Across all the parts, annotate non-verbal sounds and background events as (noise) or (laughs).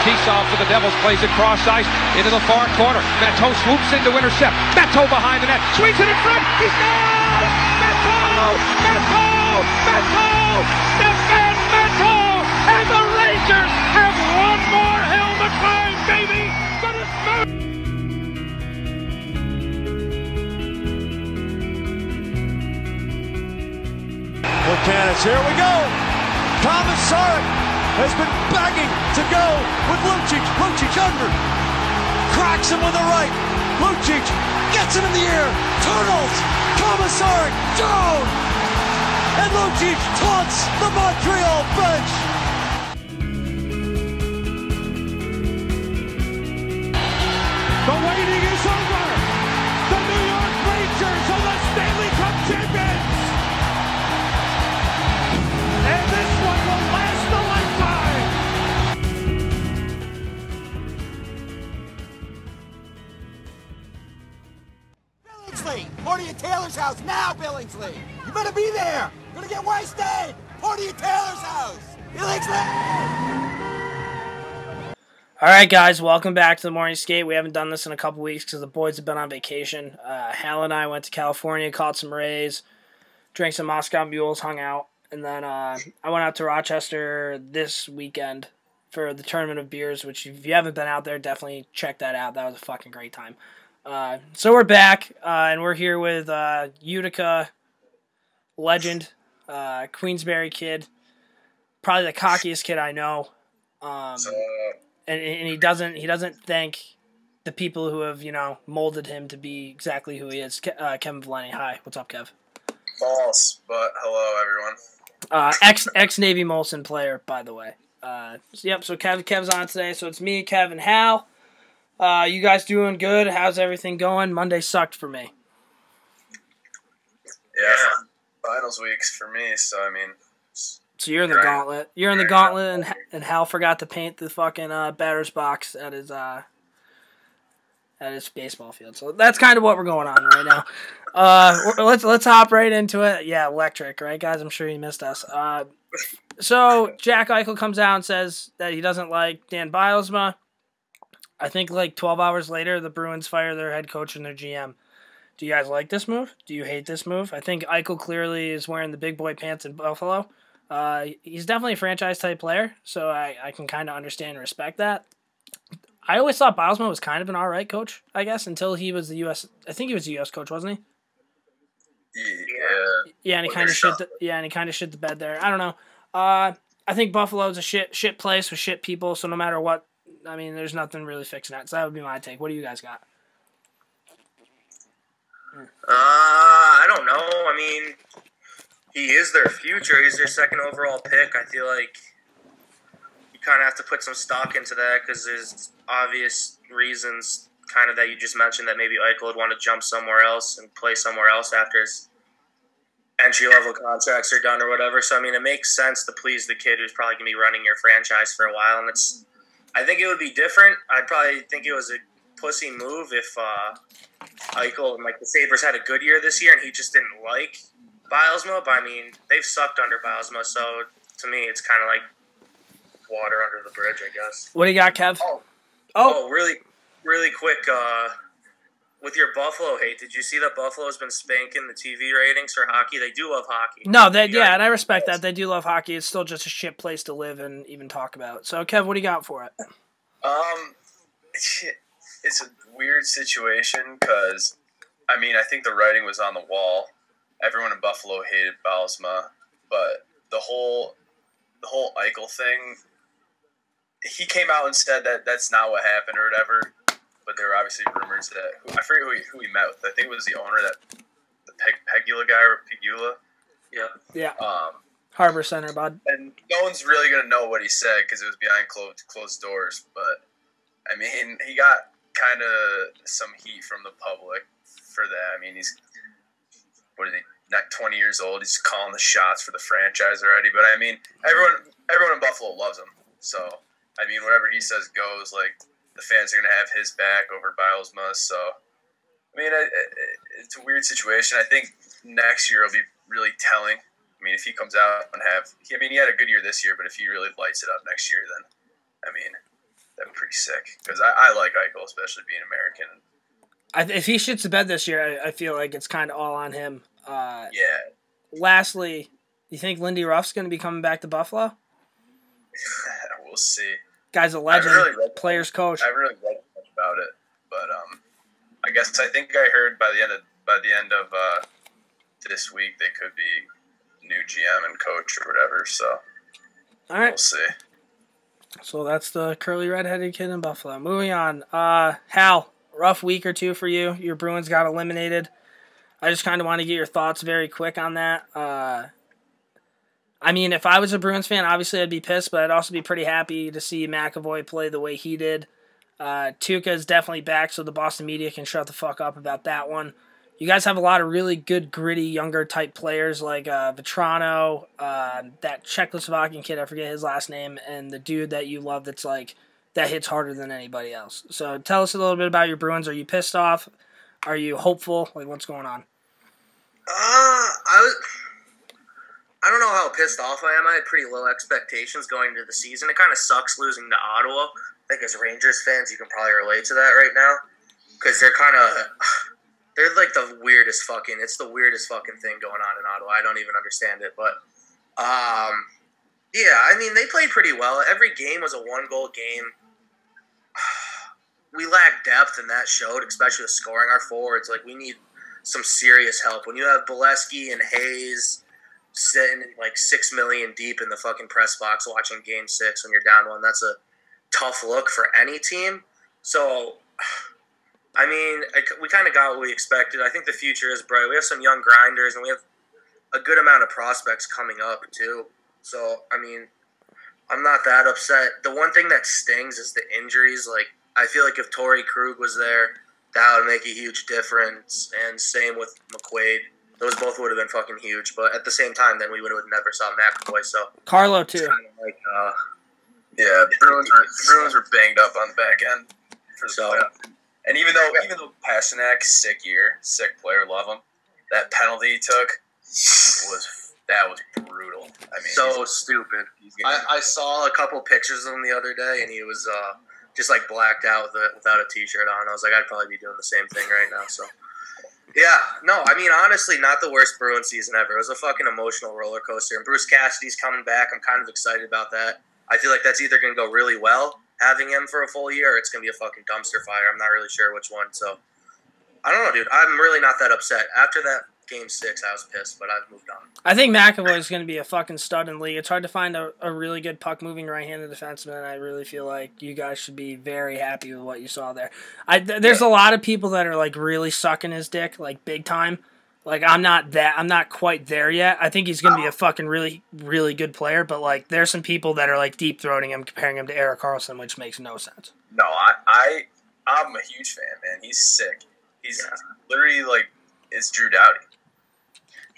Fetisov for the Devils plays it cross ice into the far corner. Matteau swoops in to intercept. Matteau behind the net. Swings it in front. He scores! Matteau! Matteau! Matteau! Stephane! And the Rangers have one more hill to climb, baby! But it's moved. Canis, here we go. Komisarek has been begging to go with Lucic. Lucic under. Cracks him with the right. Lucic gets it in the air. Turtles. Komisarek down. And Lucic taunts the Montreal bench. Billingsley! You better be there! You're gonna get wasted! Portia Taylor's house! Billingsley! All right, guys, welcome back to the morning skate. We haven't done this in a couple weeks because the boys have been on vacation. Uh, Hal and I went to California, caught some rays, drank some Moscow Mules, hung out, and then uh, I went out to Rochester this weekend for the tournament of beers. Which, if you haven't been out there, definitely check that out. That was a fucking great time. Uh, so we're back, uh, and we're here with uh, Utica legend, uh, Queensbury kid, probably the cockiest kid I know. Um, and, and he doesn't he doesn't thank the people who have you know molded him to be exactly who he is. Ke- Uh, Kevin Valenti, hi, what's up, Kev? False, but hello everyone. Uh, ex ex Navy Molson player, by the way. Uh, so, yep. So Kev Kev's on today. So it's me, Kevin, Hal. Uh, you guys doing good? How's everything going? Monday sucked for me. Yeah, finals weeks for me. So I mean, So you're in the Right. gauntlet. You're in the gauntlet, and and Hal forgot to paint the fucking uh, batter's box at his uh at his baseball field. So that's kind of what we're going on right now. Uh, let's let's hop right into it. Yeah, electric, right, guys? I'm sure you missed us. Uh, so Jack Eichel comes out and says that he doesn't like Dan Bylsma. I think like 12 hours later, the Bruins fire their head coach and their GM. Do you guys like this move? Do you hate this move? I think Eichel clearly is wearing the big boy pants in Buffalo. Uh, he's definitely a franchise type player, so I, I can kind of understand and respect that. I always thought Bylsma was kind of an all right coach, I guess, until he was the U.S. I think he was the U.S. coach, wasn't he? yeah, Yeah, and he kind of shit. The, yeah, and he kind of shit the bed there. I don't know. Uh, I think Buffalo's a shit shit place with shit people. So no matter what, I mean, there's nothing really fixing that. So that would be my take. What do you guys got? Uh, I don't know. I mean, he is their future. He's their second overall pick. I feel like you kind of have to put some stock into that because there's obvious reasons, kind of that you just mentioned that maybe Eichel would want to jump somewhere else and play somewhere else after his entry level contracts are done or whatever. So I mean, it makes sense to please the kid who's probably gonna be running your franchise for a while, and it's. I think it would be different. I'd probably think it was a pussy move if uh, Eichel and like the Sabres had a good year this year and he just didn't like Bylsma. But I mean, they've sucked under Bylsma, so to me, it's kind of like water under the bridge, I guess. What do you got, Kev? Oh. Oh, Oh, really, really quick. Uh, with your Buffalo hate, did you see that Buffalo's been spanking the TV ratings for hockey? They do love hockey. no, that You yeah, and I respect that. They do love hockey. It's still just a shit place to live and even talk about. So, Kev, what do you got for it? Um, it's, it's a weird situation because, I mean, I think the writing was on the wall. Everyone in Buffalo hated Bylsma, but the whole the whole Eichel thing, he came out and said that that's not what happened or whatever. But there were obviously rumors that I forget who he, who he met with. I think it was the owner that the Peg, Pegula guy or Pegula. Yeah. Yeah, Um, Harbor Center, bud. and no one's really gonna know what he said because it was behind closed closed doors. But I mean, he got kind of some heat from the public for that. I mean, he's what is he? Not twenty years old. He's calling the shots for the franchise already. But I mean, everyone everyone in Buffalo loves him. So I mean, whatever he says goes. Like the fans are gonna have his back over Bylsma. So I mean, it, it, it's a weird situation. I think next year will be really telling I mean, if he comes out and have, I mean, he had a good year this year, but if he really lights it up next year, then I mean, that'd be pretty sick. Because I, I like Eichel, especially being American. I, if he shits the bed this year, I, I feel like it's kind of all on him. Uh, Yeah, lastly, you think Lindy Ruff's going to be coming back to Buffalo? (laughs) we'll see. Guy's a legend, really players coach. I really read much about it, but um, I guess I think I heard by the end of by the end of uh, this week they could be new GM and coach or whatever. So all right, we'll see. so that's the curly redheaded kid in Buffalo. Moving on, uh, Hal, rough week or two for you. Your Bruins got eliminated. I just kind of want to get your thoughts very quick on that. Uh, I mean, if I was a Bruins fan, obviously I'd be pissed, but I'd also be pretty happy to see McAvoy play the way he did. Uh, Tuukka is definitely back, so the Boston media can shut the fuck up about that one. You guys have a lot of really good, gritty, younger type players like uh, Vatrano, uh, that Czechoslovakian kid, I forget his last name, and the dude that you love that's like, that hits harder than anybody else. So tell us a little bit about your Bruins. Are you pissed off? Are you hopeful? Like, what's going on? Uh, I was. I don't know how pissed off I am. I had pretty low expectations going into the season. It kind of sucks losing to Ottawa. I think as Rangers fans, you can probably relate to that right now because they're kind of (sighs) they're like the weirdest fucking. It's the weirdest fucking thing going on in Ottawa. I don't even understand it, but um, yeah. I mean, they played pretty well. Every game was a one goal game. (sighs) We lack depth, and that showed, especially with scoring our forwards. Like we need some serious help. When you have Beleskey and Hayes sitting like six million deep in the fucking press box watching game six when you're down one, that's a tough look for any team. So, I mean, I, we kind of got what we expected. I think the future is bright. We have some young grinders and we have a good amount of prospects coming up, too. So, I mean, I'm not that upset. The one thing that stings is the injuries. Like, I feel like if Torrey Krug was there, that would make a huge difference. And same with McQuaid. Those both would have been fucking huge. But at the same time, then we would have never saw McAvoy. So Carlo, too. kind of like, uh, Yeah, Bruins were Bruins were banged up on the back end for the So- playoff. And even though even though Pastrnak, sick year, sick player, love him. That penalty he took was that was brutal. I mean, so he's- stupid. he's I, I saw a couple pictures of him the other day, and he was uh, just like blacked out with a, without a t-shirt on. I was like, I'd probably be doing the same thing right now. So, yeah, no, I mean, honestly, not the worst Bruins season ever. It was a fucking emotional roller coaster, and Bruce Cassidy's coming back. I'm kind of excited about that. I feel like that's either going to go really well having him for a full year, or it's going to be a fucking dumpster fire. I'm not really sure which one. So, I don't know, dude. I'm really not that upset. After that game six, I was pissed, but I've moved on. I think McAvoy is going to be a fucking stud in the league. It's hard to find a, a really good puck moving right handed defenseman. and I really feel like you guys should be very happy with what you saw there. I th- there's a lot of people that are like really sucking his dick like big time. Like I'm not that I'm not quite there yet. I think he's going to be a fucking really really good player, but like there's some people that are like deep throating him comparing him to Erik Karlsson, which makes no sense. no, I, I I'm a huge fan, man. He's sick. He's literally like it's Drew Doughty.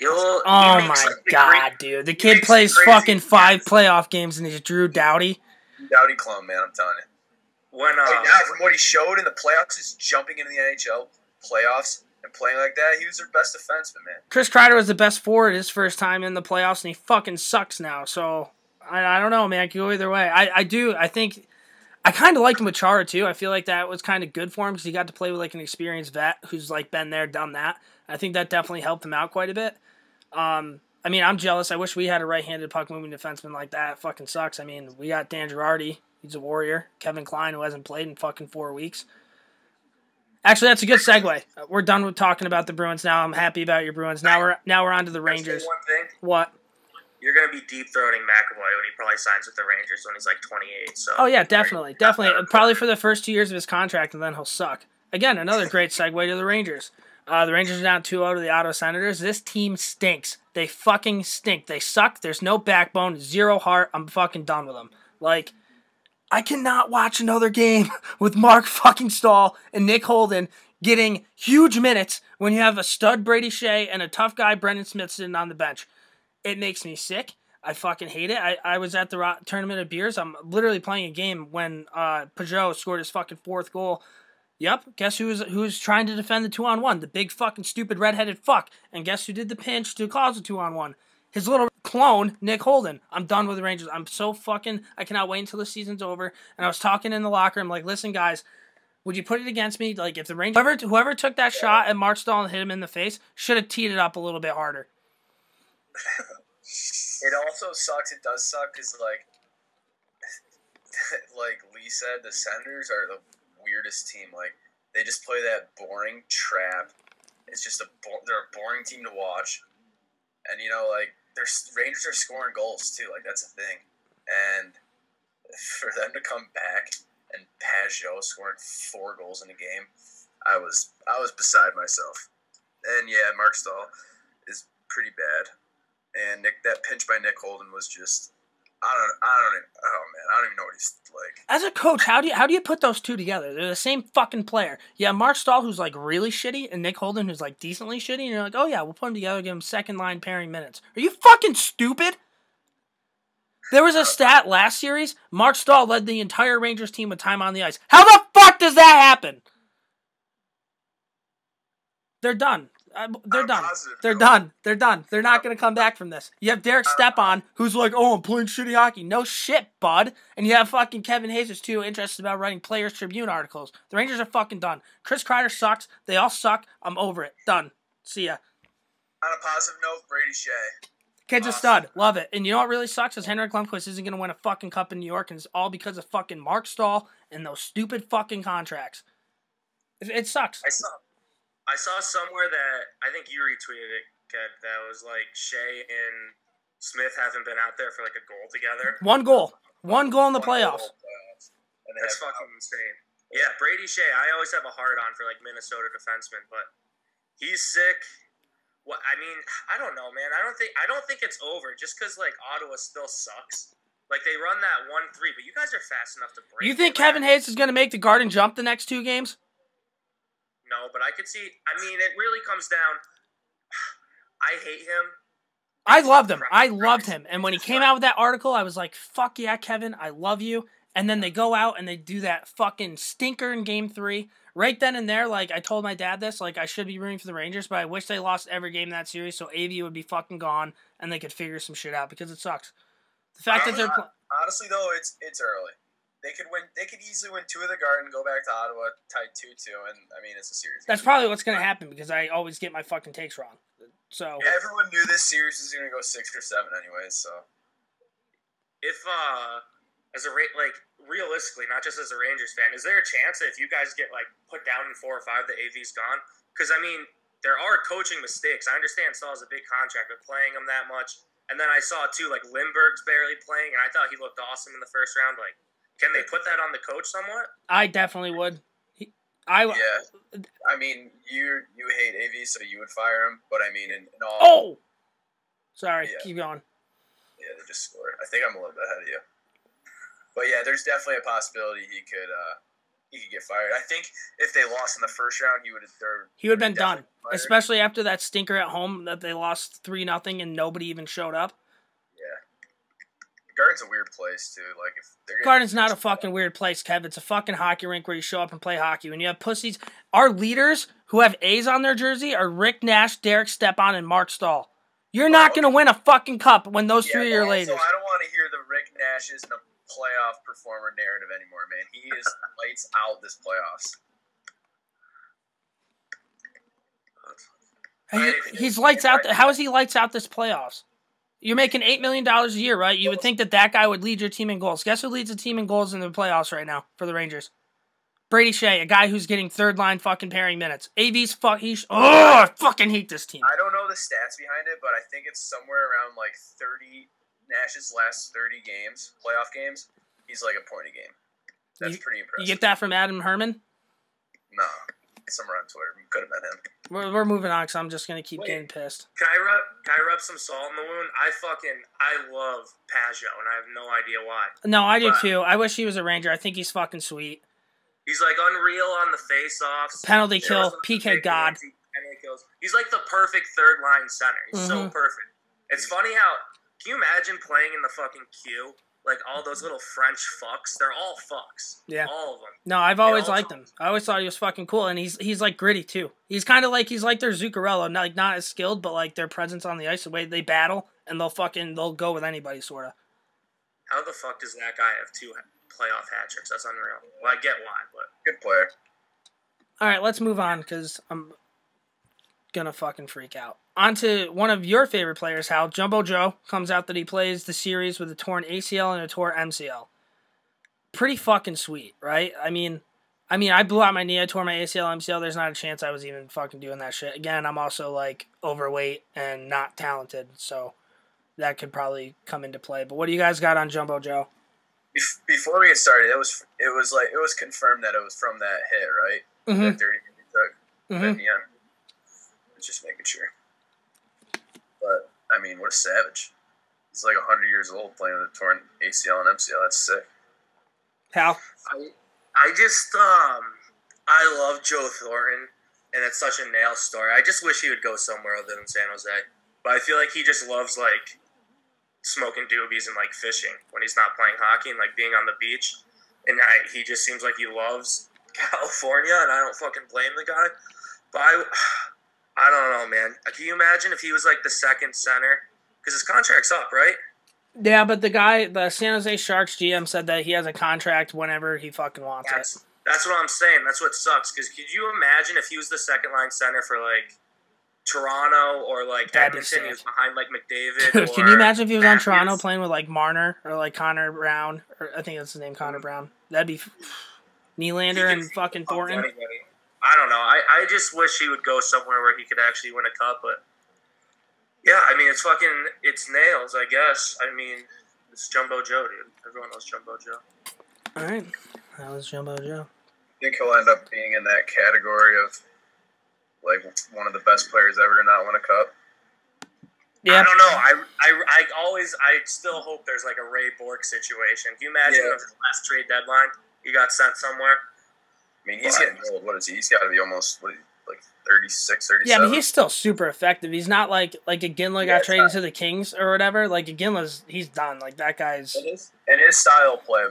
He'll, Oh my like, the god, dude. The kid plays crazy fucking five hits. playoff games and he's Drew Doughty. Drew Doughty clone, man. I'm telling you. When uh, Right now, from what he showed in the playoffs, just jumping into the NHL playoffs and playing like that, he was their best defenseman, man. Chris Kreider was the best forward his first time in the playoffs, and he fucking sucks now. So I, I don't know, man. It could go either way. I, I do. I think I kind of liked him with Chara too. I feel like that was kind of good for him because he got to play with like an experienced vet who's like been there, done that. I think that definitely helped him out quite a bit. Um, I mean, I'm jealous. I wish we had a right-handed puck moving defenseman like that. It fucking sucks. I mean, we got Dan Girardi. He's a warrior. Kevin Klein, who hasn't played in fucking four weeks. Actually, that's a good segue. Uh, We're done with talking about the Bruins now. I'm happy about your Bruins. Now we're now we're on to the Can I say Rangers. What? you're gonna be deep throating McAvoy when he probably signs with the Rangers when he's like 28. So Oh yeah, definitely, definitely. Probably for the first two years of his contract, and then he'll suck. Again, another great segue to the Rangers. Uh, the Rangers are down 2-0 to the Ottawa Senators. This team stinks. They fucking stink. They suck. There's no backbone, zero heart. I'm fucking done with them. Like, I cannot watch another game (laughs) with Marc fucking Staal and Nick Holden getting huge minutes when you have a stud Brady Skjei and a tough guy Brendan Smith sitting on the bench. It makes me sick. I fucking hate it. I, I was at the tournament of beers. I'm literally playing a game when uh, Pageau scored his fucking fourth goal. Yep. Guess who was who's trying to defend the two on one? The big fucking stupid redheaded fuck. And guess who did the pinch to cause the two on one? His little clone Nick Holden. I'm done with the Rangers. I'm so fucking. I cannot wait until the season's over. And I was talking in the locker. I'm like, listen, guys, would you put it against me? Like, if the Rangers, whoever, whoever took that shot at Marc Staal and hit him in the face, should have teed it up a little bit harder. It also sucks. It does suck because like, (laughs) like Lee said, the Senators are the weirdest team. Like they just play that boring trap. It's just a bo- they're a boring team to watch, and you know like their Rangers are scoring goals too. Like that's a thing, and (laughs) for them to come back and Pageau scoring four goals in a game, I was I was beside myself. And yeah, Marc Staal is pretty bad and Nick that pinch by Nick Holden was just I don't I don't even, oh man I don't even know what he's like. As a coach, how do you how do you put those two together? They're the same fucking player. Yeah, Marc Staal who's like really shitty, and Nick Holden who's like decently shitty, and you're like, oh yeah, we'll put them together, give them second line pairing minutes. Are you fucking stupid? There was a stat last series. Marc Staal led the entire Rangers team with time on the ice. How the fuck does that happen? They're done. Uh, they're done. They're though. done. They're done. They're not going to come back from this. You have Derek Stepan, who's like, oh, I'm playing shitty hockey. No shit, bud. And you have fucking Kevin Hayes, who's too interested about writing Players Tribune articles. The Rangers are fucking done. Chris Kreider sucks. They all suck. I'm over it. Done. See ya. On a positive note, Brady Skjei. Kid's a stud. Love it. And you know what really sucks is Henrik Lundqvist isn't going to win a fucking cup in New York, and it's all because of fucking Marc Staal and those stupid fucking contracts. It, it sucks. I saw, I saw somewhere that I think you retweeted it, Kev. That was like Skjei and Smith haven't been out there for like a goal together. One goal. One goal in the One playoffs. playoffs. And That's have- fucking insane. Yeah, Brady Skjei. I always have a hard on for like Minnesota defensemen, but he's sick. What I mean, I don't know, man. I don't think I don't think it's over just because like Ottawa still sucks. Like they run that one three, but you guys are fast enough to break. You think. Kevin Hayes is going to make the Garden jump the next two games? No, but I could see. I mean, it really comes down. (sighs) I hate him. I loved him. I loved him. And when he came out with that article, I was like, fuck yeah, Kevin, I love you. And then they go out and they do that fucking stinker in game three. Right then and there, like I told my dad this, like I should be rooting for the Rangers, but I wish they lost every game in that series so AV would be fucking gone and they could figure some shit out because it sucks. The fact that they're pl- honestly though, it's it's early. They could win. They could easily win two of the Garden, go back to Ottawa, tied two two, and I mean it's a series. that's probably what's gonna happen because I always get my fucking takes wrong. So Everyone knew this series was going to go six or seven, anyways. So If uh, as a Ra- like realistically, not just as a Rangers fan, is there a chance that if you guys get like put down in four or five, the AV's gone? Because I mean, there are coaching mistakes. I understand Staal's a big contract, but playing him that much, and then I saw too like Lindberg's barely playing, and I thought he looked awesome in the first round. Like, can they put that on the coach somewhat? I definitely would. He, I yeah, I mean you you hate AV, so you would fire him. But I mean, in, in all, oh, sorry, Yeah. keep going. yeah, they just scored. I think I'm a little bit ahead of you. But yeah, there's definitely a possibility he could uh, he could get fired. I think if they lost in the first round, he would have. He would have been done, fired. especially after that stinker at home that they lost three nothing and nobody even showed up. Garden's a weird place too. Like if they're Garden's not a fucking weird place, Kev. It's a fucking hockey rink where you show up and play hockey. When you have pussies, our leaders who have A's on their jersey are Rick Nash, Derek Stepan, and Marc Staal. You're not oh. gonna win a fucking cup when those Yeah, three are also, leaders. I don't want to hear the Rick Nash isn't a playoff performer narrative anymore, man. He is (laughs) lights out this playoffs. He- he's lights out. How is he lights out this playoffs? You're making eight million dollars a year, right? You would think that that guy would lead your team in goals. Guess who leads the team in goals in the playoffs right now for the Rangers? Brady Skjei, a guy who's getting third line fucking pairing minutes. AV's fuck. He's oh, I fucking hate this team. I don't know the stats behind it, but I think it's somewhere around like 30 Nash's last 30 games, playoff games. He's like a point a game. That's You- pretty impressive. You get that from Adam Herman? No, somewhere on Twitter. We could have been him. We're, we're moving on because I'm just gonna keep Wait. getting pissed. Can I rub? Can I rub some salt in the wound? I fucking I love Pageau, and I have no idea why. No, I do Wow. too. I wish he was a Ranger. I think he's fucking sweet. He's like unreal on the face-offs. Penalty There kill, PK god. penalty kills. He's like the perfect third line center. He's so Mhm. perfect. It's funny how can you imagine playing in the fucking queue like all those little French fucks. They're all fucks. Yeah. all of them. No, I've always liked talk- him. I always thought he was fucking cool, and he's he's like gritty too. He's kind of like he's like their Zuccarello, not like not as skilled, but like their presence on the ice, the way they battle, and they'll fucking they'll go with anybody, sort of. How the fuck does that guy have two playoff hat tricks? That's unreal. Well, I get why, but Good player. All right, let's move on because I'm gonna fucking freak out. On to one of your favorite players, Hal. Jumbo Joe comes out that he plays the series with a torn ACL and a torn MCL. Pretty fucking sweet, right? I mean, I mean, I blew out my knee. I tore my ACL, MCL. There's not a chance I was even fucking doing that shit. Again, I'm also like overweight and not talented, so that could probably come into play. But what do you guys got on Jumbo Joe? Before we get started, it was it was like it was confirmed that it was from that hit, right? Mm-hmm. That dirty hit he took Mhm. at. Just making sure. But I mean, what a savage! He's like hundred years old playing with a torn ACL and MCL. That's sick. How? I, I just, um, I love Joe Thornton, and it's such a nail story. I just wish he would go somewhere other than San Jose. But I feel like he just loves like smoking doobies and like fishing when he's not playing hockey and like being on the beach. And I, he just seems like he loves California, and I don't fucking blame the guy. But I, I don't know, man. Can you imagine if he was like the second center? Because his contract's up, right? Yeah, but the guy, the San Jose Sharks GM said that he has a contract whenever he fucking wants it. That's that's what I'm saying. That's what sucks. Because could you imagine if he was the second line center for like Toronto or like That'd Edmonton? He was behind like McDavid. (laughs) Can you imagine if he was on Toronto playing with like Marner or like Connor Brown? Or I think that's his name, Connor mm-hmm. Brown. That'd be (sighs) Nylander and fucking Thornton. anybody. I don't know. I, I just wish he would go somewhere where he could actually win a cup. But yeah, I mean, it's fucking it's nails. I guess. I mean, it's Jumbo Joe, dude. Everyone knows Jumbo Joe. All right, that was Jumbo Joe. I think he'll end up being in that category of like one of the best players ever to not win a cup. Yeah, I don't know. I, I, I always, I still hope there's like a Ray Bourque situation. Can you imagine Yeah. the last trade deadline? He got sent somewhere. I mean, he's getting old. What is he? He's got to be almost what, like 36, yeah, 37. but he's still super effective. He's not like like a Iginla Yeah, got traded not- to the Kings or whatever. Like a Iginla's, he's done. Like that guy's. And his, and his style of play,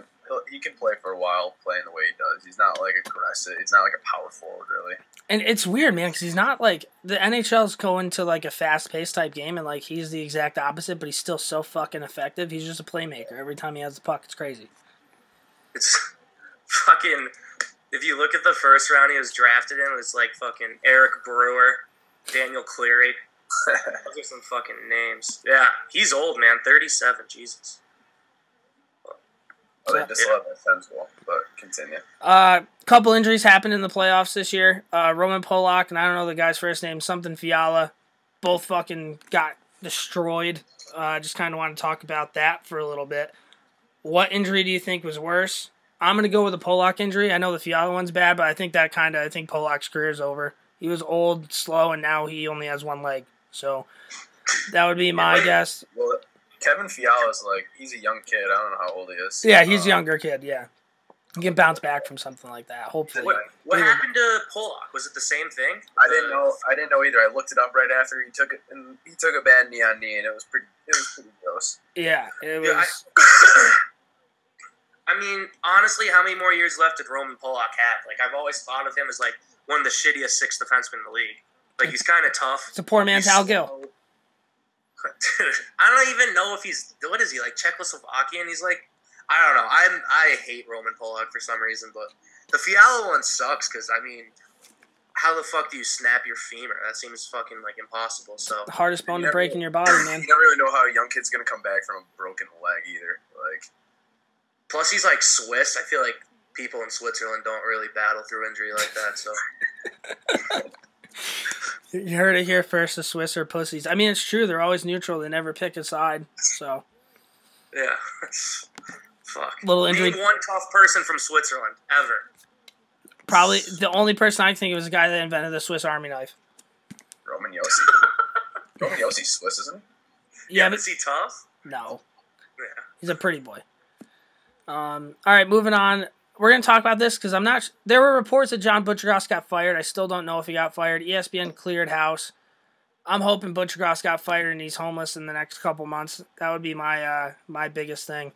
he can play for a while playing the way he does. He's not like aggressive. He's not like a power forward, really. And it's weird, man, because he's not like the NHL's going to like a fast paced type game, and like he's the exact opposite, but he's still so fucking effective. He's just a playmaker every time he has the puck. It's crazy. It's (laughs) fucking. If you look at the first round he was drafted in, it was like fucking Eric Brewer, Daniel Cleary. (laughs) Those are some fucking names. Yeah, he's old, man. 37. Jesus. Oh, they just love that sense well, but continue. Uh, couple injuries happened in the playoffs this year. Uh, Roman Polak and I don't know the guy's first name, something Fiala, both fucking got destroyed. I uh, just kind of want to talk about that for a little bit. What injury do you think was worse? I'm gonna go with the Polak injury. I know the Fiala one's bad, but I think that kind of I think Polak's career is over. He was old, slow, and now he only has one leg. So that would be my guess. Well, Kevin Fiala is like, he's a young kid. I don't know how old he is. Yeah, he's Um, a younger kid. Yeah, he can bounce back from something like that. Hopefully. What, what Yeah. happened to Polak? Was it the same thing? I didn't know. I didn't know either. I looked it up right after he took it, and he took a bad knee on knee, and it was pretty. It was pretty gross. Yeah, it Yeah, was. I, (laughs) I mean, honestly, how many more years left did Roman Polak have? Like, I've always thought of him as like one of the shittiest six defensemen in the league. Like, he's kind of tough. It's a poor man's He's Hal Gill. Dude, (laughs) I don't even know if he's what is he like Czechoslovakian? He's like, I don't know. I'm I hate Roman Polak for some reason, but the Fiala one sucks because I mean, how the fuck do you snap your femur? That seems fucking like impossible. So The hardest bone to break in your body, man. (laughs) You never really know how a young kid's gonna come back from a broken leg either. Like, plus he's like Swiss. I feel like people in Switzerland don't really battle through injury like that. So (laughs) You heard it here first. The Swiss are pussies. I mean, it's true. They're always neutral. They never pick a side. So yeah, (laughs) fuck. Little injury- Name one tough person from Switzerland ever. probably the only person I can think of is the guy that invented the Swiss Army knife. Roman Josi. Roman Josi's Swiss, isn't he? Yeah, Yeah, but is he tough? no, Yeah. he's a pretty boy. Um. All right, moving on. We're gonna talk about this because I'm not. There were reports that John Buccigross got fired. I still don't know if he got fired. ESPN cleared house. I'm hoping Buccigross got fired and he's homeless in the next couple months. That would be my uh, my biggest thing.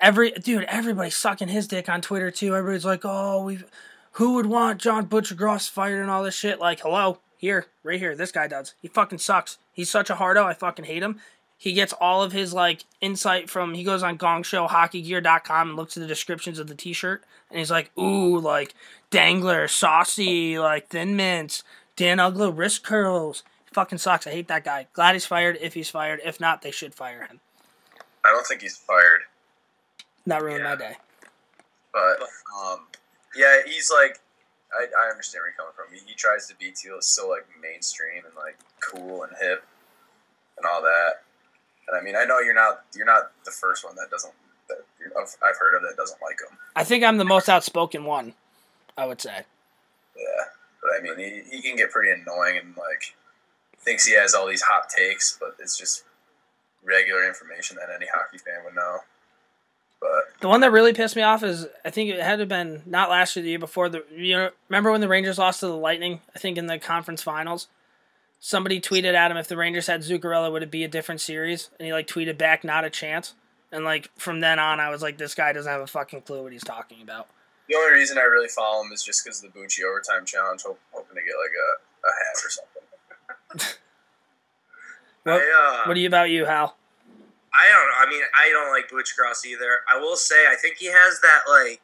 every dude, everybody's sucking his dick on Twitter too. Everybody's like, "Oh, we, who would want John Buccigross fired and all this shit?" Like, hello, here, right here, this guy does. He fucking sucks. He's such a hardo. I fucking hate him. He gets all of his like insight from. He goes on Gong Show HockeyGear.com and looks at the descriptions of the T-shirt, and he's like, "Ooh, like dangler, saucy, like thin mints, Dan Uglo wrist curls." Fucking sucks. I hate that guy. Glad he's fired. If he's fired, if not, they should fire him. I don't think he's fired, Not ruin Yeah. my day. but um, yeah, he's like, I, I understand where you're coming from. He, he tries to be too, so like mainstream and like cool and hip and all that. And I mean, I know you're not you're not the first one that doesn't that I've heard of that doesn't like him. I think I'm the most outspoken one. I would say. Yeah, but I mean, he, he can get pretty annoying and like thinks he has all these hot takes, but it's just regular information that any hockey fan would know. But The one that really pissed me off is I think it had to have been not last year, the year before. The you know remember when the Rangers lost to the Lightning? I think in the conference finals. Somebody tweeted at him if the Rangers had Zuccarello, would it be a different series? And he like tweeted back, not a chance. And like from then on, I was like, this guy doesn't have a fucking clue what he's talking about. the only reason I really follow him is just because of the Bucci overtime challenge, hope, hoping to get like a, a hat or something. (laughs) What, I, uh, what do you about you, Hal? I don't know. I mean, I don't like Buccigross either. I will say, I think he has that like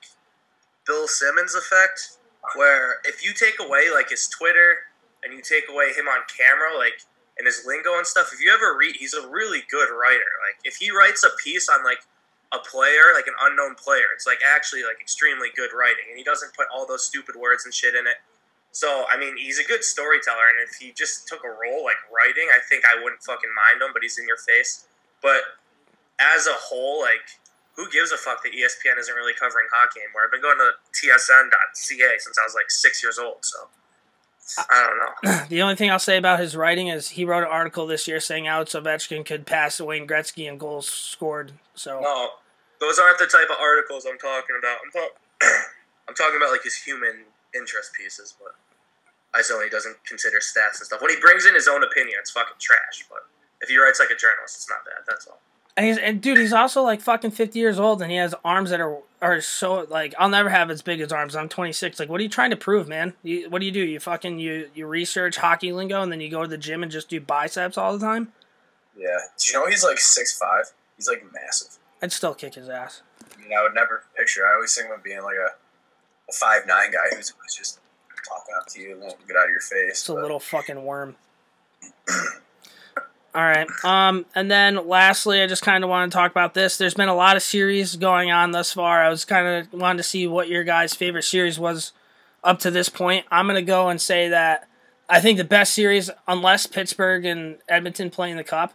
Bill Simmons effect, where if you take away like his Twitter and you take away him on camera, like and his lingo and stuff, if you ever read, he's a really good writer. Like if he writes a piece on like a player, like an unknown player, it's like actually like extremely good writing, and he doesn't put all those stupid words and shit in it. So I mean, he's a good storyteller, and if he just took a role like writing, I think I wouldn't fucking mind him. But he's in your face. But as a whole, like, who gives a fuck that ESPN isn't really covering hockey anymore? I've been going to TSN.ca since I was like six years old, so I don't know. (clears throat) The only thing I'll say about his writing is he wrote an article this year saying Alex Ovechkin could pass Wayne Gretzky in goals scored. So No, those aren't the type of articles I'm talking about. I'm, talk- (clears throat) I'm talking about like his human interest pieces, but I know he doesn't consider stats and stuff. When he brings in his own opinion, it's fucking trash. But if he writes like a journalist, it's not bad. That's all. And, he's, and dude, he's also like fucking fifty years old, and he has arms that are are so like I'll never have as big as arms. I'm 26. Like, what are you trying to prove, man? You, what do you do? You fucking you you research hockey lingo, and then you go to the gym and just do biceps all the time. Yeah, do you know he's like six five? He's like massive. I'd still kick his ass. I mean, I would never picture. I always think of being like a, a five nine guy who's, who's just talking up to you and won't get out of your face. It's a little fucking worm. (clears throat) All right. Um, and then lastly, I just kind of want to talk about this. There's been a lot of series going on thus far. I was kind of wanting to see what your guys' favorite series was up to this point. I'm gonna go and say that I think the best series, unless Pittsburgh and Edmonton play in the Cup,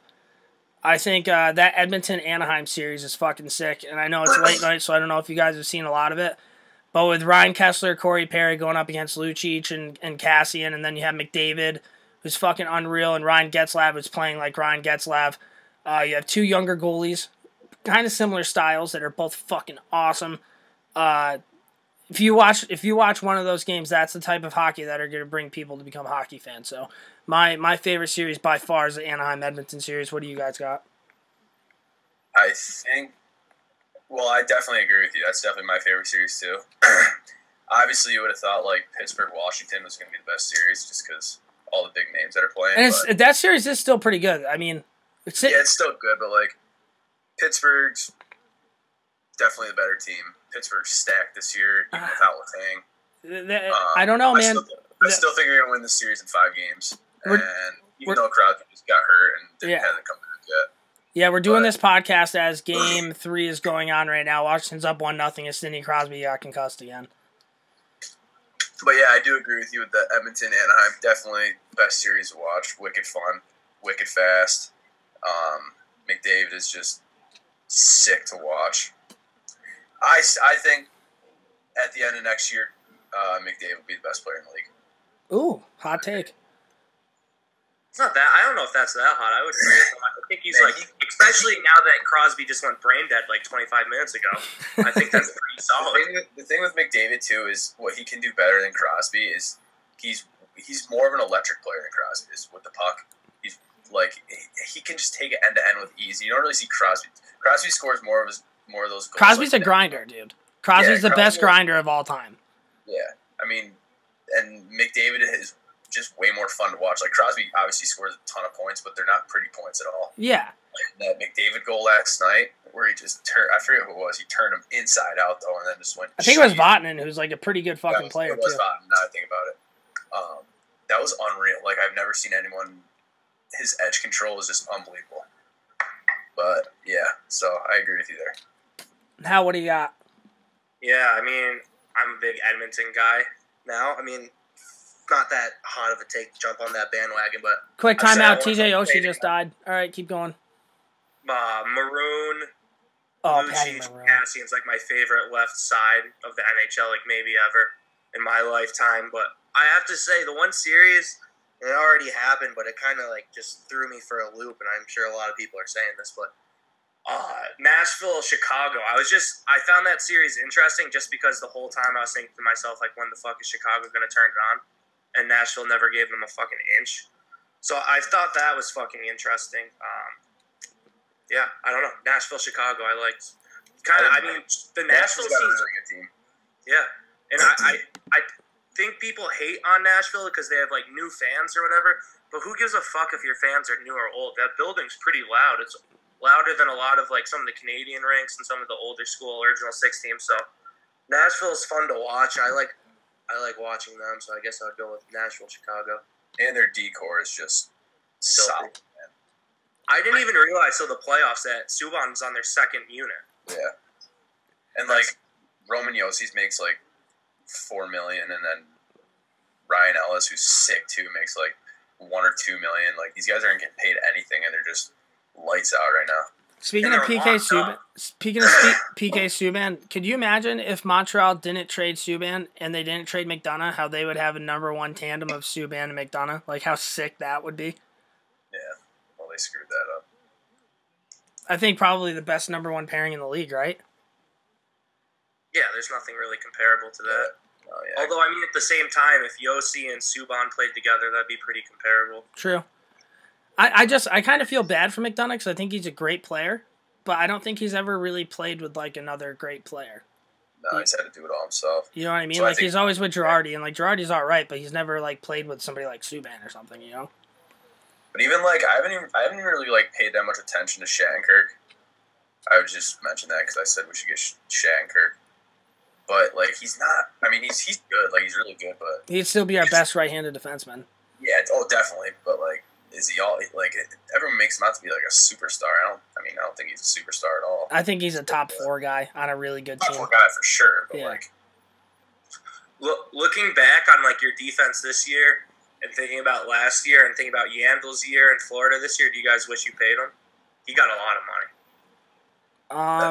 I think uh, that Edmonton Anaheim series is fucking sick. And I know it's late night, so I don't know if you guys have seen a lot of it. But with Ryan Kesler, Corey Perry going up against Lucic and, and Kassian, and then you have McDavid, who's fucking unreal, and Ryan Getzlaf, who's playing like Ryan Getzlaf. Uh, you have two younger goalies, kind of similar styles that are both fucking awesome. Uh, if you watch if you watch one of those games, that's the type of hockey that are going to bring people to become hockey fans. So my my favorite series by far is the Anaheim Edmonton series. What do you guys got? I think. Well, I definitely agree with you. That's definitely my favorite series too. (clears throat) Obviously, you would have thought like Pittsburgh Washington was going to be the best series just because all the big names that are playing. And it's that series is still pretty good. I mean, it's yeah, it's still good, but like Pittsburgh's definitely the better team. Pittsburgh's stacked this year, even without Letang. th- th- Um, I don't know, I man. Still, I still think you're gonna win the series in five games. And even though Crosby just got hurt and didn't, Yeah. hasn't come back yet, Yeah, we're doing But- this podcast as Game Three is going on right now. Washington's up one nothing. As Sidney Crosby got concussed again. But yeah, I do agree with you with the Edmonton Anaheim. Definitely best series to watch. Wicked fun, wicked fast. Um, McDavid is just sick to watch. I, I think at the end of next year, uh, McDavid will be the best player in the league. Ooh, hot take. It's not that. I don't know if that's that hot. I would agree with him. I think he's like, especially now that Crosby just went brain dead like 25 minutes ago. I think that's (laughs) pretty The solid. thing, with, the thing with McDavid too is what he can do better than Crosby is he's he's more of an electric player than Crosby is with the puck. He's like he, he can just take it end to end with ease. You don't really see Crosby. Crosby scores more of his more of those. Goals Crosby's like a that. grinder, dude. Crosby's Yeah, the best Crosby- grinder of all time. Yeah, I mean, and McDavid is just way more fun to watch. Like Crosby obviously scores a ton of points, but they're not pretty points at all. Yeah. That McDavid goal last night, where he just turned, I forget who it was, he turned him inside out though, and then just went. I think it was straight. Vatanen, who's like a pretty good That fucking was- player It was too. Vatanen, now I think about it. Um, that was unreal. Like I've never seen anyone. His edge control is just unbelievable. But yeah, so I agree with you there. How? What do you got? Yeah, I mean, I'm a big Edmonton guy now. I mean, not that hot of a take to jump on that bandwagon, but Quick timeout. TJ Oshie just died. All right, keep going. uh, Maroon, Oh, Lucic. Kassian's like my favorite left side of the NHL, like maybe ever in my lifetime. But I have to say, the one series, it already happened, but it kind of like just threw me for a loop, and I'm sure a lot of people are saying this, but uh, Nashville, Chicago. I was just, I found that series interesting just because the whole time I was thinking to myself, like, when the fuck is Chicago going to turn it on? And Nashville never gave them a fucking inch. So I thought that was fucking interesting. Um, yeah, I don't know. Nashville, Chicago, I liked. Kind of, I mean, the Nashville Nashville's a really team. yeah, and I, I, I think people hate on Nashville because they have like new fans or whatever. But who gives a fuck if your fans are new or old? That building's pretty loud. It's louder than a lot of like some of the Canadian ranks and some of the older school original six teams. So Nashville's fun to watch. I like, I like watching them. So I guess I'd go with Nashville, Chicago. And their decor is just solid. Man. I didn't even realize till the playoffs that Subban's on their second unit. Yeah. And like Roman Josi's makes like four million, and then Ryan Ellis, who's sick too, makes like one or two million. Like these guys aren't getting paid anything, and they're just lights out right now. Speaking of PK locked Subban, speaking of PK (coughs) Subban, could you imagine if Montreal didn't trade Subban and they didn't trade McDonagh, how they would have a number one tandem of Subban and McDonagh? Like how sick that would be. Yeah. Well, they screwed that up. I think probably the best number one pairing in the league, right? Yeah, there's nothing really comparable to that. Oh yeah. Although I mean, at the same time, if Josi and Subban played together, that'd be pretty comparable. True. I, I just I kind of feel bad for McDonagh because I think he's a great player, but I don't think he's ever really played with like another great player. no, he's had to do it all himself. You know what I mean? So I like think- he's always with Girardi, and like Girardi's all right, but he's never like played with somebody like Subban or something. You know? But even like I haven't even I haven't even really like paid that much attention to Shattenkirk. I would just mention that because I said we should get Sh- Shattenkirk. But like he's not. I mean, he's he's good. Like he's really good. But He'd still be our best right-handed defenseman. yeah, oh definitely. But like, is he all like? Everyone makes him out to be like a superstar. I don't. I mean, I don't think he's a superstar at all. I think he's a top four guy on a really good Top team. four guy for sure. But Yeah. like, Look, looking back on like your defense this year and thinking about last year and thinking about Yandle's year in Florida this year, do you guys wish you paid him? He got a lot of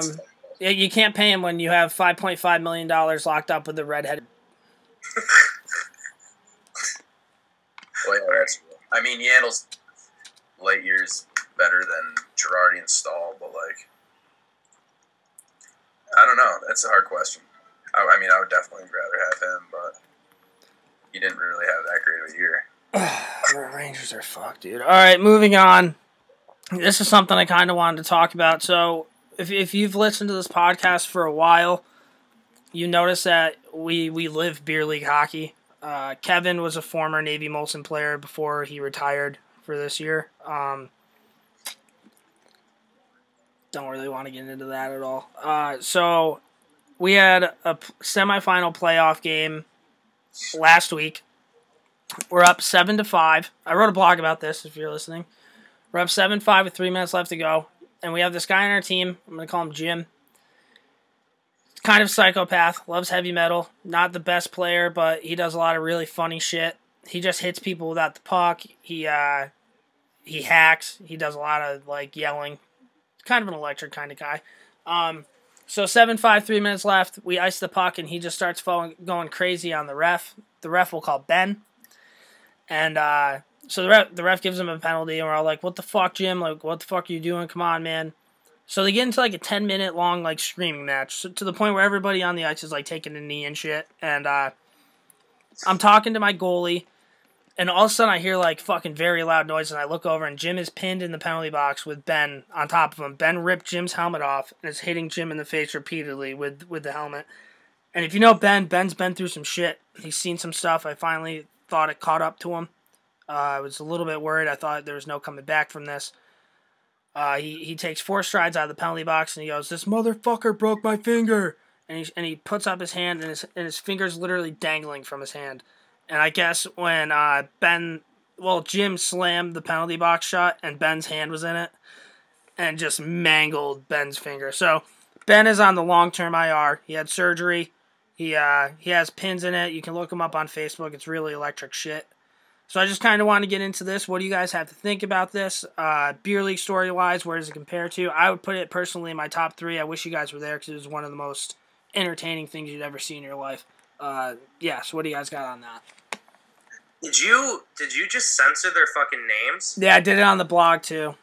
money. Um, yeah, you can't pay him when you have five point five million dollars locked up with the redhead. (laughs) well, yeah, that's. I mean, Yandle's late years better than Girardi and Staal, but like, I don't know. That's a hard question. I, I mean, I would definitely rather have him, but he didn't really have that great of a year. (sighs) The Rangers are fucked, dude. All right, moving on. This is something I kind of wanted to talk about. So, if if you've listened to this podcast for a while, you notice that we we live beer league hockey. Uh, Kevin was a former Navy Molson player before he retired for this year. Um, don't really want to get into that at all. Uh, so we had a semifinal playoff game last week. We're up seven to five. I wrote a blog about this. If you're listening, we're up seven five with three minutes left to go, and we have this guy on our team. I'm gonna call him Jim. Kind of psychopath, loves heavy metal. Not the best player, but he does a lot of really funny shit. He just hits people without the puck. He uh, he hacks. He does a lot of like yelling. Kind of an electric kind of guy. Um, so seven five, three minutes left. We ice the puck, and he just starts falling, going crazy on the ref. The ref will call Ben. And uh, so the ref, the ref gives him a penalty, and we're all like, "What the fuck, Jim? Like, what the fuck are you doing? Come on, man!" So they get into like a ten minute long like screaming match to the point where everybody on the ice is like taking a knee and shit. And uh, I'm talking to my goalie, and all of a sudden I hear like fucking very loud noise, and I look over, and Jim is pinned in the penalty box with Ben on top of him. Ben ripped Jim's helmet off and is hitting Jim in the face repeatedly with with the helmet. And if you know Ben, Ben's been through some shit. He's seen some stuff. I finally thought it caught up to him. Uh, I was a little bit worried. I thought there was no coming back from this. Uh, he, he takes four strides out of the penalty box and he goes, This motherfucker broke my finger. And he, and he puts up his hand and his, and his finger's literally dangling from his hand. And I guess when uh, Ben, well, Jim slammed the penalty box shot and Ben's hand was in it and just mangled Ben's finger. So Ben is on the long term IR. He had surgery. He uh, he has pins in it. You can look him up on Facebook. It's really electric shit. So I just kind of want to get into this. What do you guys have to think about this? Uh, beer league story wise, where does it compare to? I would put it personally in my top three. I wish you guys were there because it was one of the most entertaining things you'd ever see in your life. Uh, yeah. So what do you guys got on that? Did you did you just censor their fucking names? Yeah, I did it on the blog too.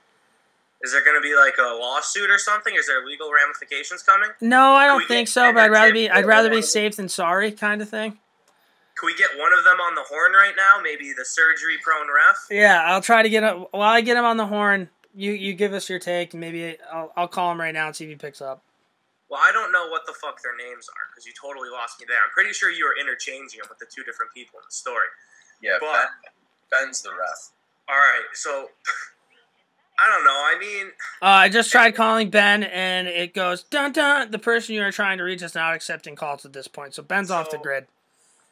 Is there going to be like a lawsuit or something? Is there legal ramifications coming? No, I don't think so. But I'd rather be I'd rather be safe than sorry, kind of thing. Can we get one of them on the horn right now? Maybe the surgery prone ref. Yeah, I'll try to get him. While I get him on the horn, you you give us your take, and maybe I'll I'll call him right now and see if he picks up. Well, I don't know what the fuck their names are because you totally lost me there. I'm pretty sure you were interchanging them with the two different people in the story. Yeah, But- ben, Ben's the ref. All right, so (laughs) I don't know. I mean, Uh, I just tried calling Ben, and it goes dun dun. The person you are trying to reach is not accepting calls at this point, so Ben's off the grid.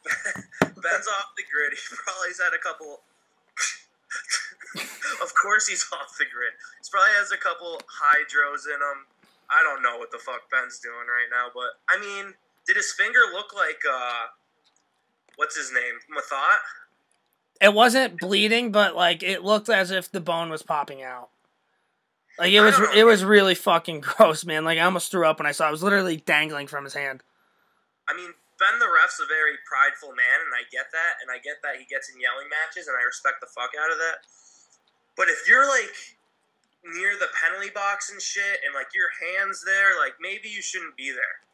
(laughs) Ben's off the grid. He probably's had a couple. (laughs) of course, he's off the grid. He's probably has a couple hydros in him. I don't know what the fuck Ben's doing right now, but I mean, did his finger look like uh, what's his name, Mathot? It wasn't bleeding, but like it looked as if the bone was popping out. Like it was, it was really fucking (laughs) gross, man. Like I almost threw up when I saw. it. It was literally dangling from his hand. I mean, Ben the ref's a very prideful man, and I get that, and I get that he gets in yelling matches, and I respect the fuck out of that. But if you're like near the penalty box and shit, and like your hands there, like maybe you shouldn't be there.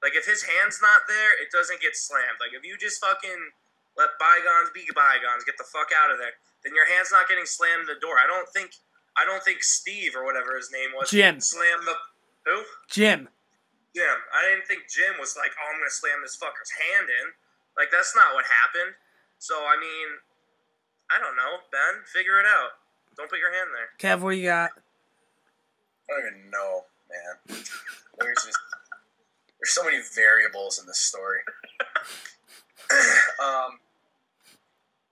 Like if his hand's not there, it doesn't get slammed. Like if you just fucking let bygones be bygones, get the fuck out of there, then your hand's not getting slammed in the door. I don't think, I don't think Steve or whatever his name was, Jim. slammed the who. Jim, Jim. I didn't think Jim was like, oh, I'm going to slam this fucker's hand in. Like, that's not what happened. So, I mean, I don't know, Ben. Figure it out. Don't put your hand there. Kev, what do you got? I don't even know, man. There's just there's so many variables in this story. (laughs) um,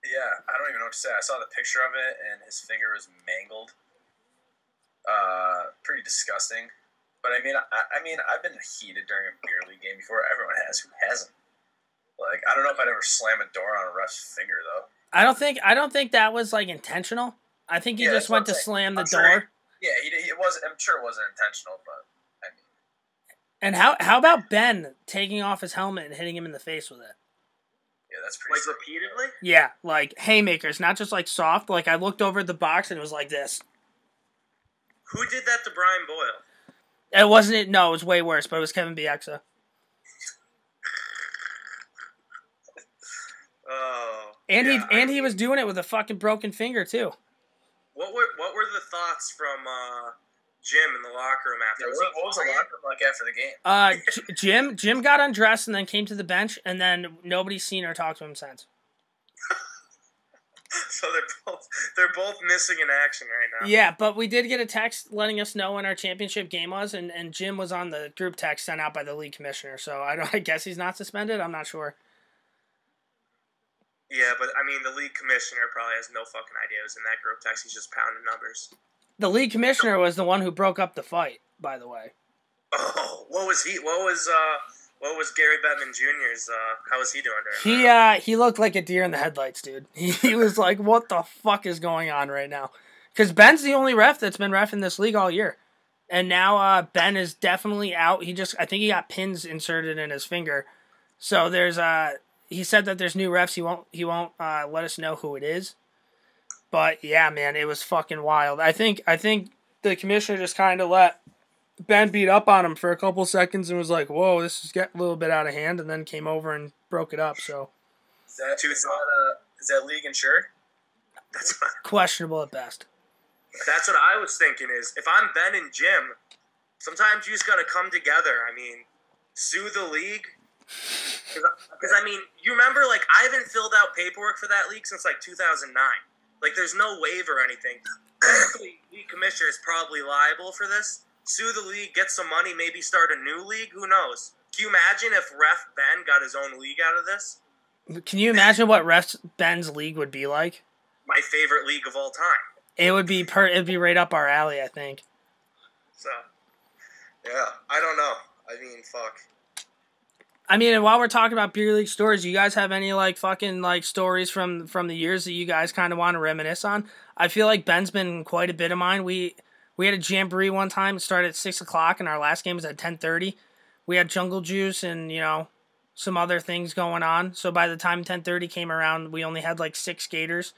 yeah, I don't even know what to say. I saw the picture of it, and his finger was mangled. Uh, pretty disgusting. But I mean, I, I mean, I've been heated during a beer league game before. Everyone has. Who hasn't? Like, I don't know if I'd ever slam a door on a ref's finger though. I don't think I don't think that was like intentional. I think he Yeah, just went to slam the I'm sure door. Yeah, he, he it was. I'm sure it wasn't intentional, but I mean, And how how about Ben taking off his helmet and hitting him in the face with it? yeah, that's pretty. Like, sick. repeatedly? Yeah, like haymakers, not just like soft. Like I looked over at the box and it was like this. Who did that to Brian Boyle? It wasn't it. No, it was way worse. But it was Kevin Bieksa. Oh. And yeah, he I and he was doing it with a fucking broken finger too. What were what were the thoughts from uh, Jim in the locker room after? Yeah, Was what, what was the locker room like after the game? Uh, Jim Jim got undressed and then came to the bench, and then nobody's seen or talked to him since. (laughs) So they're both they're both missing in action right now. Yeah, but we did get a text letting us know when our championship game was, and, and Jim was on the group text sent out by the league commissioner. So I don't. (laughs) I guess he's not suspended. I'm not sure. Yeah, but I mean, the league commissioner probably has no fucking idea who's in that group text. He's just pounding numbers. The league commissioner was the one who broke up the fight. By the way, Oh, what was he? What was uh? What was Gary Bettman Jr.'s? Uh, how was he doing during he uh he looked like a deer in the headlights, dude. (laughs) He, he was like, "What the fuck is going on right now?" Because Ben's the only ref that's been ref in this league all year, and now uh Ben is definitely out. He just I think he got pins inserted in his finger, so there's uh he said that there's new refs. He won't he won't uh let us know who it is, but yeah, man, it was fucking wild. I think I think the commissioner just kind of let Ben beat up on him for a couple seconds and was like, "Whoa, this is getting a little bit out of hand," and then came over and broke it up. So Is that, is that, uh, is that league insured? (laughs) That's questionable at best. that's what I was thinking. Is if I'm Ben and Jim, sometimes you just gotta come together. I mean, sue the league. Because I mean, you remember, like I haven't filled out paperwork for that league since like 2009. Like, there's no waiver or anything. (clears throat) Technically, league commissioner is probably liable for this. Sue the league, get some money, maybe start a new league. Who knows? Can you imagine if Ref Ben got his own league out of this? Can you imagine what Ref Ben's league would be like? My favorite league of all time. It would be per. It'd be right up our alley, I think. So, yeah, I don't know. I mean, fuck. I mean, and while we're talking about beer league stories, you guys have any like fucking like stories from from the years that you guys kind of want to reminisce on? I feel like Ben's been quite a bit of mine. We we had a jamboree one time. It started at six o'clock, and our last game was at ten thirty. We had jungle juice and you know some other things going on. So by the time ten thirty came around, we only had like six skaters.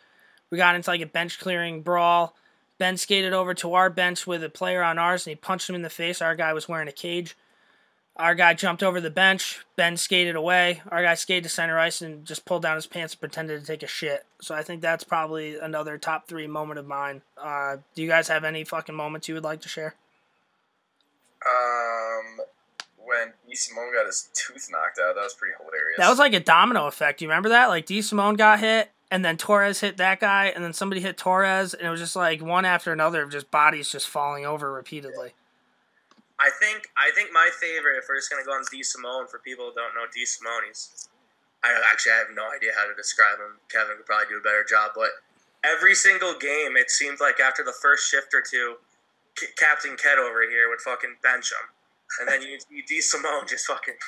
We got into like a bench clearing brawl. Ben skated over to our bench with a player on ours, and he punched him in the face. Our guy was wearing a cage. Our guy jumped over the bench. Ben skated away. Our guy skated to center ice and just pulled down his pants and pretended to take a shit. So I think that's probably another top three moment of mine. Uh, do you guys have any fucking moments you would like to share? Um, when E. Simone got his tooth knocked out, that was pretty hilarious. That was like a domino effect. You remember that? Like D. Simone got hit, and then Torres hit that guy, and then somebody hit Torres, and it was just like one after another of just bodies just falling over repeatedly. I think I think my favorite, if we're just gonna go on D Simone for people who don't know D Simone, he's I actually I have no idea how to describe him. Kevin could probably do a better job, but every single game it seemed like after the first shift or two, K- Captain Ked over here would fucking bench him, and then you, you D Simone just fucking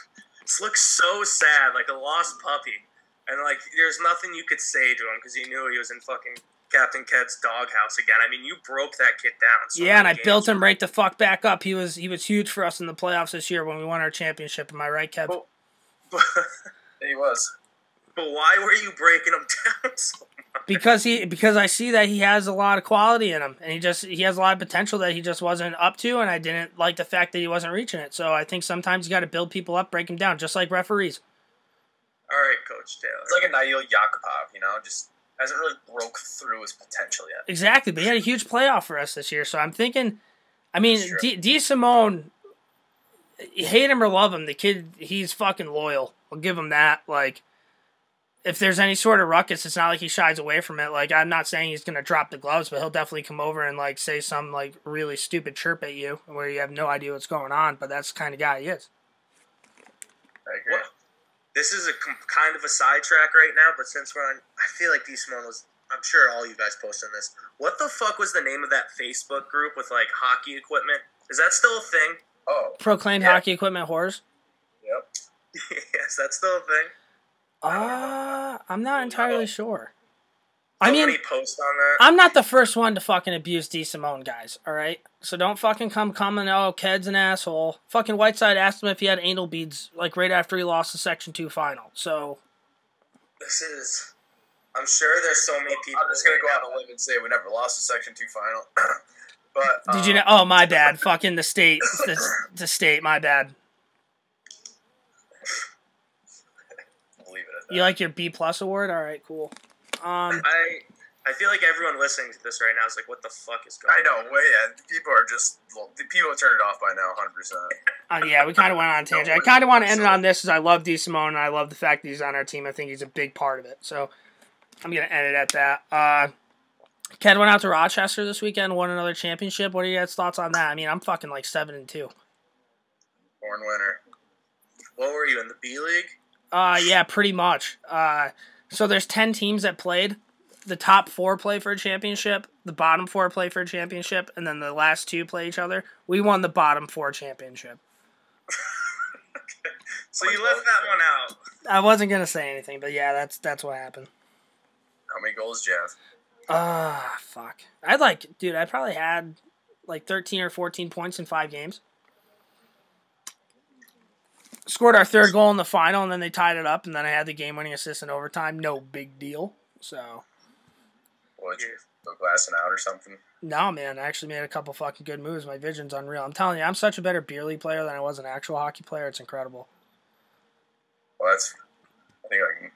just looks so sad, like a lost puppy, and like there's nothing you could say to him because you knew he was in fucking Captain Ked's doghouse again. I mean, you broke that kid down. so yeah, and I many built him right the fuck back up. He was he was huge for us in the playoffs this year when we won our championship. Am I right, Kev? Well- (laughs) he was. But why were you breaking him (laughs) down so much? because he because I see that he has a lot of quality in him, and he just he has a lot of potential that he just wasn't up to, and I didn't like the fact that he wasn't reaching it. So I think sometimes you got to build people up, break them down, just like referees. All right, Coach Taylor. It's like a Nail Yakupov, you know, just hasn't really broke through his potential yet. Exactly, but he had a huge playoff for us this year. So I'm thinking, I mean, That's. D, D Simone, hate him or love him, the kid he's fucking loyal. I'll give him that. Like, if there's any sort of ruckus, it's not like he shies away from it. Like, I'm not saying he's gonna drop the gloves, but he'll definitely come over and like say some like really stupid chirp at you where you have no idea what's going on. But that's the kind of guy he is. I agree. What? This is a com- kind of a sidetrack right now, but since we're on, I feel like D Simone was. I'm sure all you guys posted on this. What the fuck was the name of that Facebook group with like hockey equipment? Is that still a thing? Oh, Proclaimed Yeah. hockey equipment whores. yep. (laughs) yes, that's still a thing. Uh, I'm not entirely sure. I mean, many posts on that. I'm not the first one to fucking abuse D Simone, guys. All right, so don't fucking come coming. Oh, Ked's an asshole. Fucking Whiteside asked him if he had anal beads, like right after he lost the Section Two final. So this is. I'm sure there's so many people. I'm just gonna go out on a limb and say we never lost the Section Two final. (coughs) but did you um, know? Oh, my bad. fucking the state, the, the state. My bad. Leave it. You like your B plus award? All right, cool. Um, I I feel like everyone listening to this right now is like, what the fuck is going? On? I know. on? Well, yeah, people are just well, the people turned it off by now, hundred percent. uh, yeah, we kind of went on a tangent. I kind of want to end it on this, as I love D Simone and I love the fact that he's on our team. I think he's a big part of it. So I'm gonna end it at that. Uh, Ken went out to Rochester this weekend, won another championship. What are your guys' thoughts on that? I mean, I'm fucking like seven and two. Born winner. What were you in the B League? Uh, yeah, pretty much. Uh, so there's ten teams that played. The top four play for a championship. The bottom four play for a championship, and then the last two play each other. We won the bottom four championship. (laughs) So you left that one out. I wasn't gonna say anything, but yeah, that's that's what happened. How many goals, Jeff? Ah, fuck. I'd like, dude. I probably had like thirteen or fourteen points in five games. Scored our third goal in the final, and then they tied it up, and then I had the game-winning assist in overtime. No big deal. So What you go glassing out or something? no, man. I actually made a couple fucking good moves. My vision's unreal. I'm telling you, I'm such a better beer league player than I was an actual hockey player. It's incredible. Well, that's. I think I can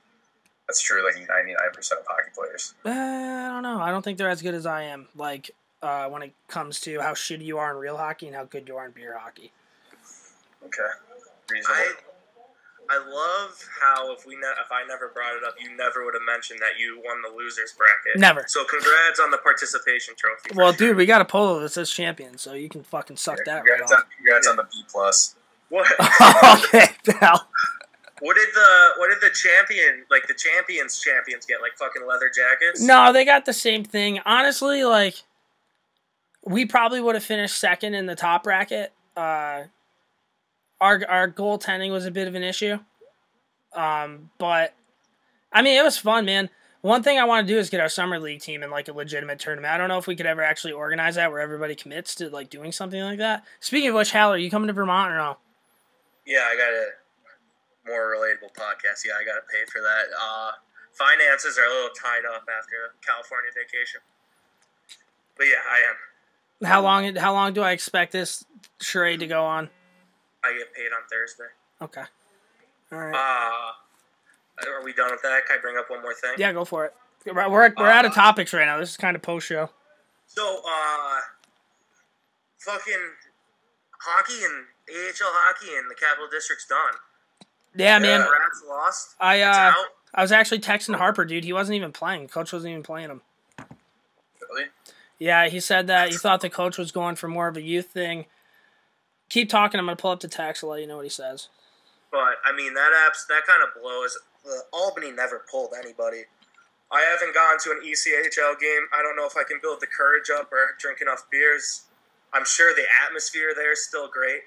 That's true. Like ninety nine percent of hockey players. Uh, I don't know. I don't think they're as good as I am. Like uh, when it comes to how shitty you are in real hockey and how good you are in beer hockey. Okay. Reasonable. I I love how if we ne- if I never brought it up, you never would have mentioned that you won the losers bracket. Never. So congrats on the participation trophy. Well, sure. dude, we got a polo that says champion, so you can fucking suck that right on, off. congrats on the B plus. what (laughs) okay, pal. what did the what did the champion like the champions champions get like fucking leather jackets? No, they got the same thing. Honestly, like we probably would have finished second in the top bracket. Uh, our our goaltending was a bit of an issue, um, but I mean it was fun, man. One thing I want to do is get our summer league team in like a legitimate tournament. I don't know if we could ever actually organize that where everybody commits to like doing something like that. Speaking of which, Hal, are you coming to Vermont or no? Yeah, I got a more relatable podcast. Yeah, I got to pay for that. Uh, finances are a little tied up after the California vacation. But yeah, I am. How long? How long do I expect this charade to go on? I get paid on Thursday. Okay. All right. Uh, are we done with that? Can I bring up one more thing? Yeah, go for it. We're we're, we're out of topics right now. This is kind of post show. So, uh, fucking hockey and AHL hockey and the Capital District's done. Yeah, man. The Rats lost. I uh. I was actually texting Harper, dude. He wasn't even playing. Coach wasn't even playing him. Really? Yeah, he said that he thought the coach was going for more of a youth thing. Keep talking. I'm gonna pull up the text. I'll let you know what he says. But I mean, that apps that kind of blows. Uh, Albany never pulled anybody. I haven't gone to an ECHL game. I don't know if I can build the courage up or drink enough beers. I'm sure the atmosphere there is still great.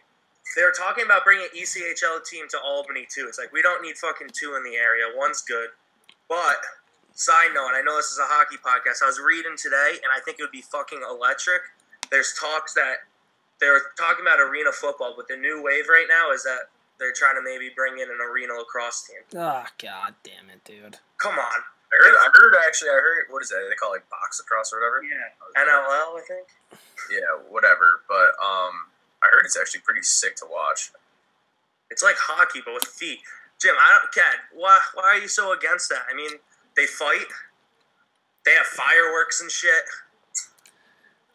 They were talking about bringing ECHL team to Albany too. It's like we don't need fucking two in the area. One's good. But side note, I know this is a hockey podcast. I was reading today, and I think it would be fucking electric. There's talks that they were talking about arena football, but the new wave right now is that they're trying to maybe bring in an arena lacrosse team. Oh god damn it, dude. Come on. I heard. I heard. Actually, I heard. What is that? They call it like box lacrosse or whatever. Yeah. NLL, I think. Yeah, whatever. But um, I heard it's actually pretty sick to watch. It's like hockey, but with feet. Jim, I don't, Cat, why, why are you so against that? I mean, they fight. They have fireworks and shit.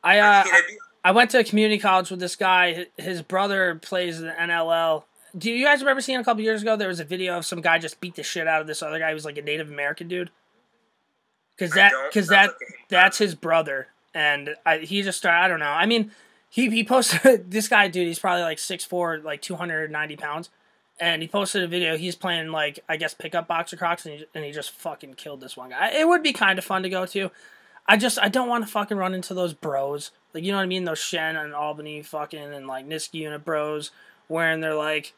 I I uh, mean, it'd be- I went to a community college with this guy. His brother plays in the NLL. Do you guys remember seeing a couple years ago? There was a video of some guy just beat the shit out of this other guy who was like a Native American dude. Because that, because that, that's his brother, and I, he just started. I don't know. I mean, he he posted (laughs) this guy, dude. He's probably like 6'4", like two hundred ninety pounds, and he posted a video. He's playing like I guess pickup box lacrosse, and he, and he just fucking killed this one guy. It would be kind of fun to go to. I just I don't want to fucking run into those bros. Like you know what I mean? Those Shen and Albany fucking and like Niskayuna bros wearing their like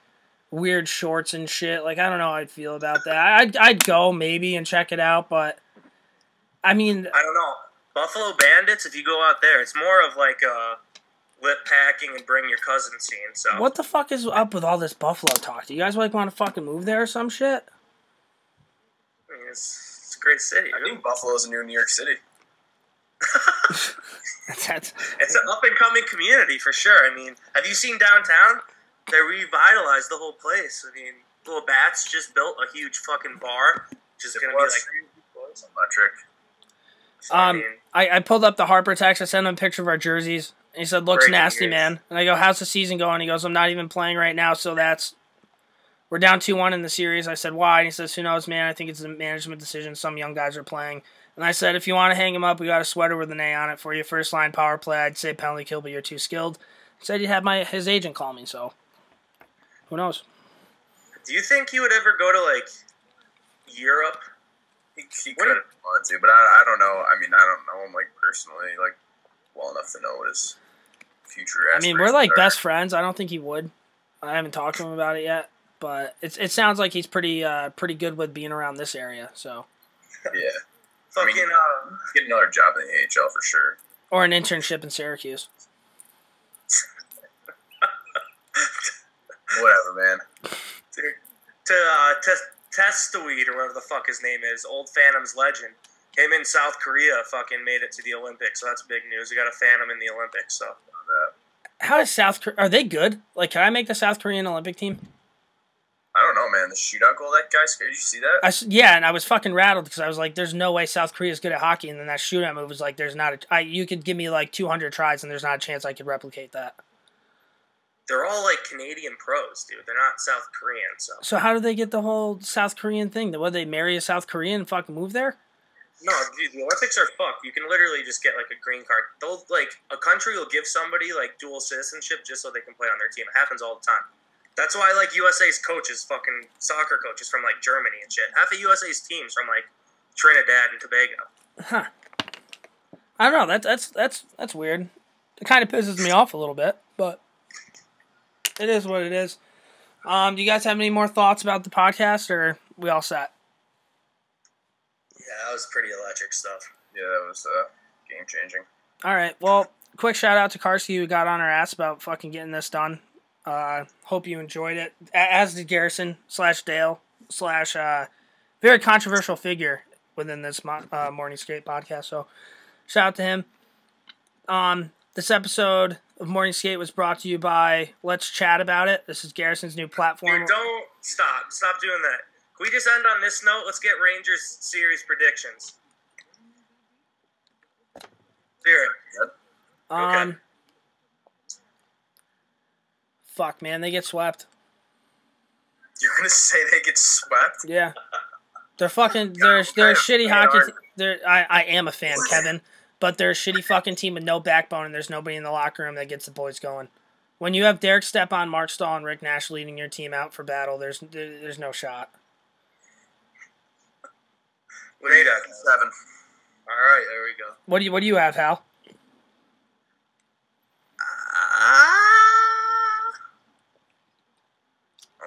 weird shorts and shit. Like I don't know how I'd feel about that. I'd I'd go maybe and check it out, but I mean I don't know. Buffalo Bandits, if you go out there, it's more of like a lip packing and bring your cousin scene. So what the fuck is up with all this Buffalo talk? Do you guys like want to fucking move there or some shit? I mean, it's, it's a great city. I think Buffalo's a new New York City. (laughs) That's It's an up and coming community for sure. I mean, have you seen downtown? They revitalized the whole place. I mean, Little Bats just built a huge fucking bar, which is going to be like. Electric. I Um, mean, I, I pulled up the Harper text. I sent him a picture of our jerseys. And he said, "Looks nasty, news. man." And I go, "How's the season going?" He goes, "I'm not even playing right now, so that's we're down two one in the series." I said, "Why?" And he says, "Who knows, man? I think it's a management decision. Some young guys are playing." And I said, "If you want to hang him up, we got a sweater with an A on it for you. First line power play. I'd say penalty kill, but you're too skilled." He said he'd have my his agent call me. So who knows? do you think he would ever go to like Europe? He, he could if- have wanted to, but I, I don't know. I mean, I don't know him like personally, like well enough to know his future. I mean, we're like are. best friends. I don't think he would. I haven't talked to him about it yet, but it's it sounds like he's pretty uh pretty good with being around this area. So Yeah, I Fucking mean, uh, get another job in the AHL for sure. or an internship in Syracuse. (laughs) Whatever, man. to, to uh, Tes- Testwuide or whatever the fuck his name is, old Phantom's legend. Him in South Korea fucking made it to the Olympics, so that's big news. We got a Phantom in the Olympics, so How is South Korea? Are they good? Like, can I make the South Korean Olympic team? I don't know, man. The shootout goal that guy scored. Did you see that? I yeah, and I was fucking rattled because I was like, "There's no way South Korea's good at hockey." And then that shootout move was like, "There's not a I, you could give me like 200 tries, and there's not a chance I could replicate that." They're all like Canadian pros, dude. They're not South Korean, so So how do they get the whole South Korean thing? What they marry a South Korean and fucking move there? no, dude. The Olympics are fucked. You can literally just get like a green card. They'll like a country will give somebody like dual citizenship just so they can play on their team. It happens all the time. That's why like USA's coaches, fucking soccer coaches from like Germany and shit. Half of USA's teams from like Trinidad and Tobago. Huh. I don't know. That's that's that's that's weird. It kind of pisses me off a little bit, but it is what it is. Um, do you guys have any more thoughts about the podcast, or we all set? Yeah, that was pretty electric stuff. Yeah, that was uh, game changing. All right. Well, quick shout out to Karski who got on our ass about fucking getting this done. Uh, hope you enjoyed it, as did Garrison slash Dale slash uh, very controversial figure within this mo- uh, Morning Skate podcast. So, shout out to him. Um, this episode of Morning Skate was brought to you by Let's Chat About It. This is Garrison's new platform. Dude, don't stop. Stop doing that. Can we just end on this note? Let's get Rangers series predictions. Spirit. Um, fuck, man, they get swept. You're gonna say they get swept? Yeah. They're fucking. (laughs) They're they're a shitty fan hockey. are T- they're I I am a fan, Kevin, but they're a shitty fucking team with no backbone, and there's nobody in the locker room that gets the boys going. When you have Derek Stepan, Marc Staal, and Rick Nash leading your team out for battle, there's there, there's no shot. What do you got? Seven. All right, there we go. What do you What do you have, Hal? Ah,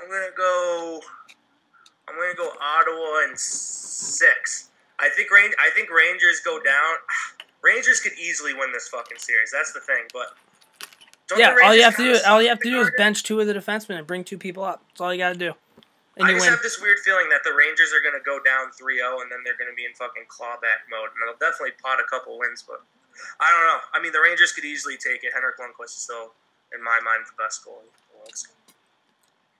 I'm gonna go. I'm gonna go Ottawa and six. I think Range. I think Rangers go down. (sighs) Rangers could easily win this fucking series. That's the thing. But don't Yeah, all you have to do all you have to do is bench two of the defensemen and bring two people up. That's all you got to do, and I just win. have this weird feeling that the Rangers are going to go down 3-0 and then they're going to be in fucking clawback mode, and they'll definitely pot a couple wins. But I don't know. I mean, the Rangers could easily take it. Henrik Lundqvist is still, in my mind, the best goalie.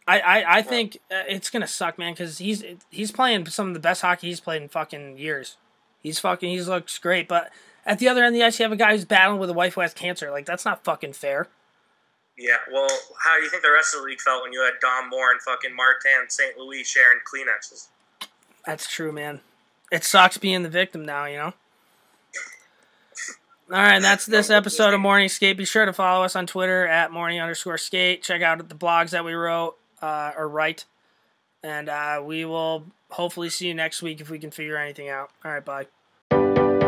I, I, I think uh, it's gonna suck, man, because he's he's playing some of the best hockey he's played in fucking years. He's fucking he looks great, but at the other end of the ice, you have a guy who's battling with a wife who has cancer. Like that's not fucking fair. Yeah. Well, how do you think the rest of the league felt when you had Dom Moore and fucking Martin St. Louis sharing Kleenexes? That's true, man. It sucks being the victim now, you know. (laughs) All right, that's this episode of Morning Skate. Be sure to follow us on Twitter at morning underscore skate. Check out the blogs that we wrote uh, or write, and uh, we will hopefully see you next week if we can figure anything out. All right, bye.